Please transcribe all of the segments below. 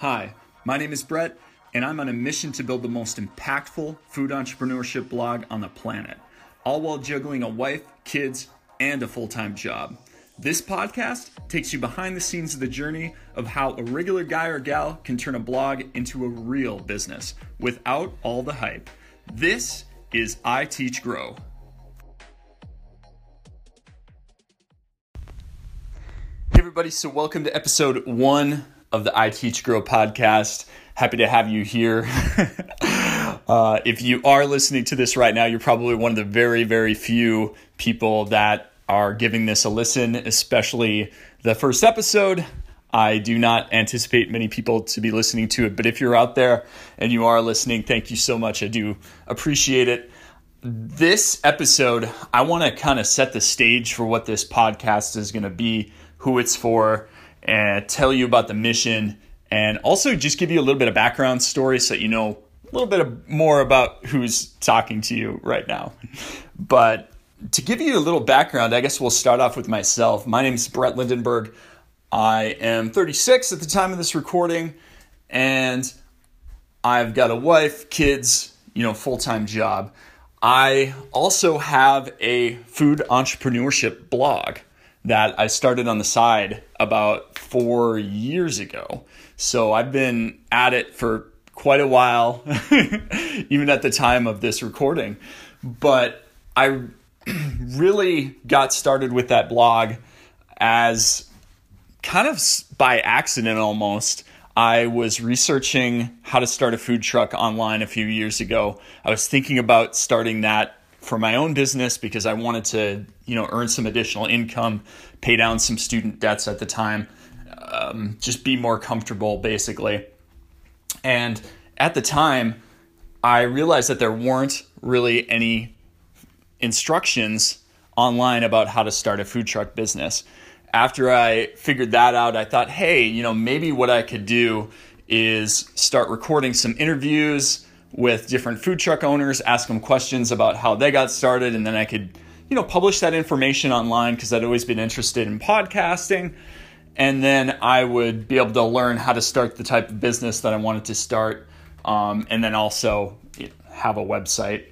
Hi, my name is Brett, and I'm on a mission to build the most impactful food entrepreneurship blog on the planet, all while juggling a wife, kids, and a full time job. This podcast takes you behind the scenes of the journey of how a regular guy or gal can turn a blog into a real business without all the hype. This is I Teach Grow. Hey, everybody, so welcome to episode one of the I Teach Grow podcast. Happy to have you here. uh, if you are listening to this right now, you're probably one of the very, very few people that are giving this a listen, especially the first episode. I do not anticipate many people to be listening to it, but if you're out there and you are listening, thank you so much. I do appreciate it. This episode, I want to kind of set the stage for what this podcast is going to be, who it's for, and tell you about the mission and also just give you a little bit of background story so you know a little bit more about who's talking to you right now. But to give you a little background, I guess we'll start off with myself. My name is Brett Lindenberg. I am 36 at the time of this recording, and I've got a wife, kids, you know, full time job. I also have a food entrepreneurship blog that I started on the side about four years ago. So I've been at it for quite a while, even at the time of this recording. But I really got started with that blog as kind of by accident almost. I was researching how to start a food truck online a few years ago. I was thinking about starting that for my own business because I wanted to, you know, earn some additional income, pay down some student debts at the time, um, just be more comfortable, basically. And at the time, I realized that there weren't really any instructions online about how to start a food truck business. After I figured that out, I thought, hey, you know, maybe what I could do is start recording some interviews with different food truck owners, ask them questions about how they got started, and then I could, you know, publish that information online because I'd always been interested in podcasting. And then I would be able to learn how to start the type of business that I wanted to start, um, and then also have a website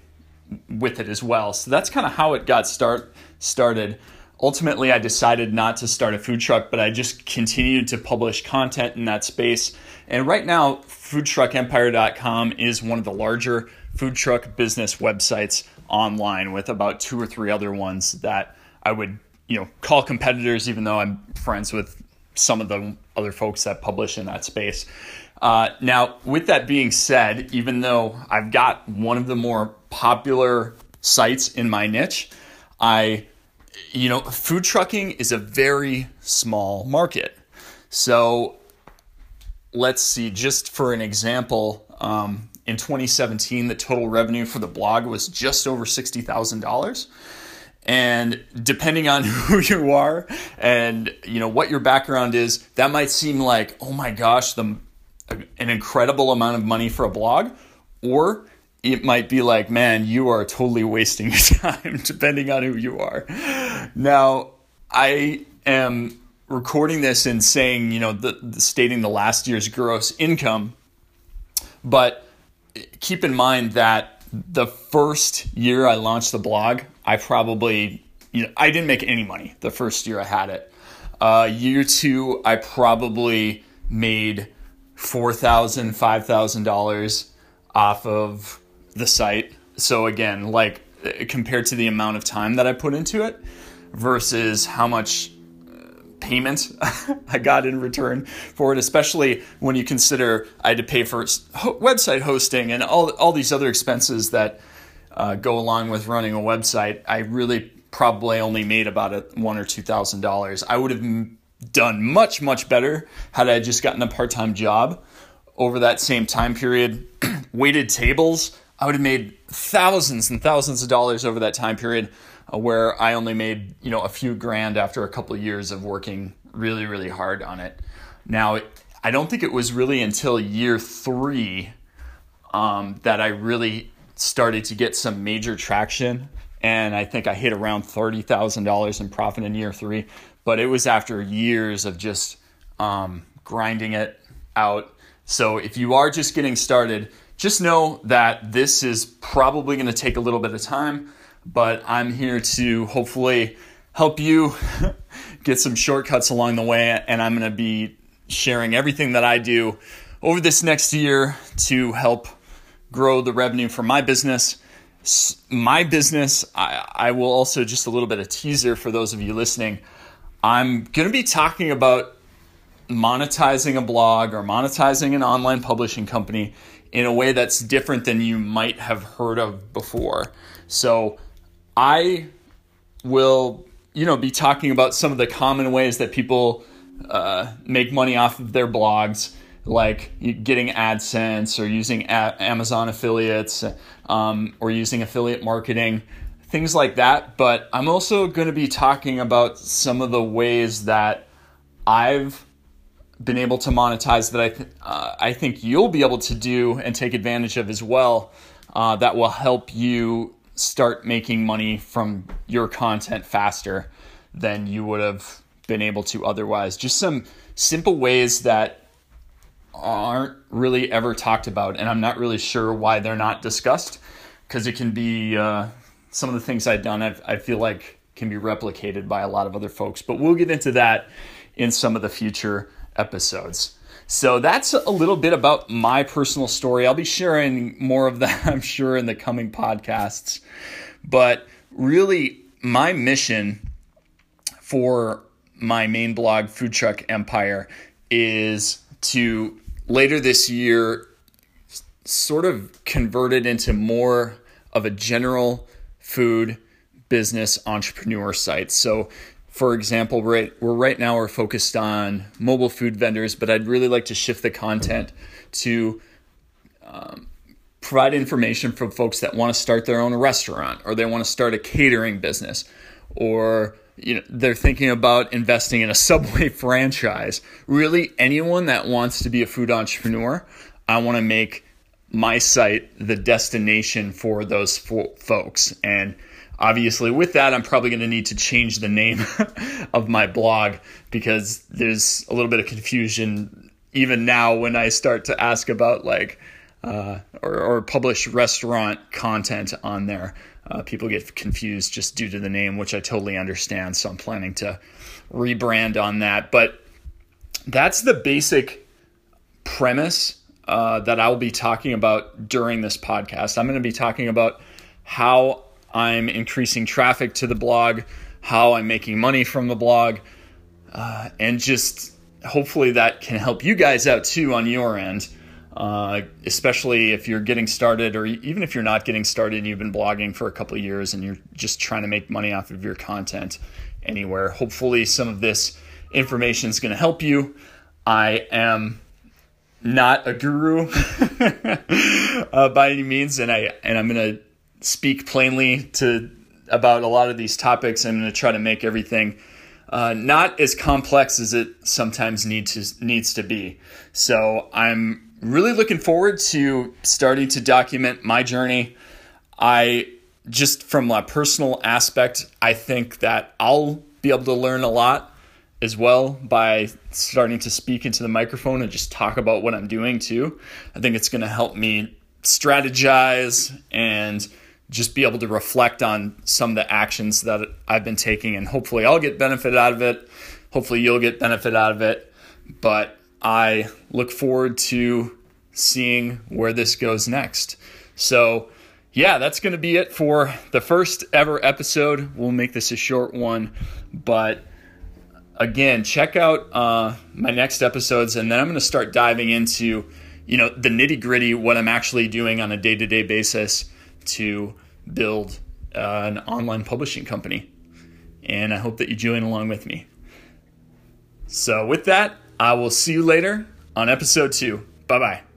with it as well. So that's kind of how it got start started. Ultimately, I decided not to start a food truck, but I just continued to publish content in that space. And right now, foodtruckempire.com is one of the larger food truck business websites online with about two or three other ones that I would, you know, call competitors even though I'm friends with some of the other folks that publish in that space. Uh, now, with that being said, even though I've got one of the more popular sites in my niche, I, you know, food trucking is a very small market. So let's see, just for an example, um, in 2017, the total revenue for the blog was just over $60,000. And depending on who you are and you know what your background is, that might seem like, oh my gosh, the, an incredible amount of money for a blog, or it might be like, man, you are totally wasting your time, depending on who you are. Now, I am recording this and saying, you know, the, the, stating the last year's gross income, but keep in mind that the first year I launched the blog, I probably, you know, I didn't make any money the first year I had it. Uh, year two, I probably made four thousand, five thousand dollars off of the site. So again, like compared to the amount of time that I put into it versus how much payment I got in return for it, especially when you consider I had to pay for website hosting and all, all these other expenses that uh, go along with running a website. I really probably only made about a one or two thousand dollars. I would have done much much better had I just gotten a part time job over that same time period. Weighted tables, I would have made thousands and thousands of dollars over that time period uh, where I only made you know a few grand after a couple of years of working really really hard on it. Now I don't think it was really until year three um, that I really started to get some major traction, and I think I hit around thirty thousand dollars in profit in year three. But it was after years of just um, grinding it out, So if you are just getting started, just know that this is probably going to take a little bit of time, but I'm here to hopefully help you get some shortcuts along the way. And I'm going to be sharing everything that I do over this next year to help grow the revenue for my business. My business, I, I will also just a little bit of teaser for those of you listening. I'm going to be talking about monetizing a blog or monetizing an online publishing company in a way that's different than you might have heard of before. So I will, you know, be talking about some of the common ways that people uh, make money off of their blogs, like getting AdSense or using Amazon affiliates um, or using affiliate marketing, things like that. But I'm also going to be talking about some of the ways that I've been able to monetize that I, th- uh, I think you'll be able to do and take advantage of as well uh, that will help you start making money from your content faster than you would have been able to otherwise. Just some simple ways that aren't really ever talked about, and I'm not really sure why they're not discussed because it can be uh, some of the things I've done, I've, I feel like can be replicated by a lot of other folks. But we'll get into that in some of the future episodes. So that's a little bit about my personal story. I'll be sharing more of that, I'm sure, in the coming podcasts. But really, my mission for my main blog, Food Truck Empire, is to later this year sort of convert it into more of a general food business entrepreneur site. So for example, right, we're right now we're focused on mobile food vendors, but I'd really like to shift the content to um, provide information for folks that want to start their own restaurant or they want to start a catering business or you know they're thinking about investing in a subway franchise. Really anyone that wants to be a food entrepreneur i want to make my site the destination for those fo- folks. And Obviously, with that, I'm probably going to need to change the name of my blog because there's a little bit of confusion even now when I start to ask about like uh, or, or, publish restaurant content on there. Uh, people get confused just due to the name, which I totally understand. So I'm planning to rebrand on that. But that's the basic premise uh, that I'll be talking about during this podcast. I'm going to be talking about how I'm increasing traffic to the blog, how I'm making money from the blog, uh, and just hopefully that can help you guys out too on your end. Uh, especially if you're getting started, or even if you're not getting started and you've been blogging for a couple of years and you're just trying to make money off of your content anywhere. Hopefully, some of this information is going to help you. I am not a guru uh, by any means, and I and I'm going to speak plainly to about a lot of these topics. I'm going to try to make everything uh, not as complex as it sometimes needs to, needs to be. So I'm really looking forward to starting to document my journey. I just from a personal aspect, I think that I'll be able to learn a lot as well by starting to speak into the microphone and just talk about what I'm doing too. I think it's going to help me strategize and just be able to reflect on some of the actions that I've been taking, and hopefully I'll get benefit out of it. Hopefully you'll get benefit out of it. But I look forward to seeing where this goes next. So, yeah, that's going to be it for the first ever episode. We'll make this a short one, but again, check out uh, my next episodes, and then I'm going to start diving into you know the nitty gritty, what I'm actually doing on a day to day basis to build uh, an online publishing company. And I hope that you join along with me. So, with that, I will see you later on episode two. Bye bye.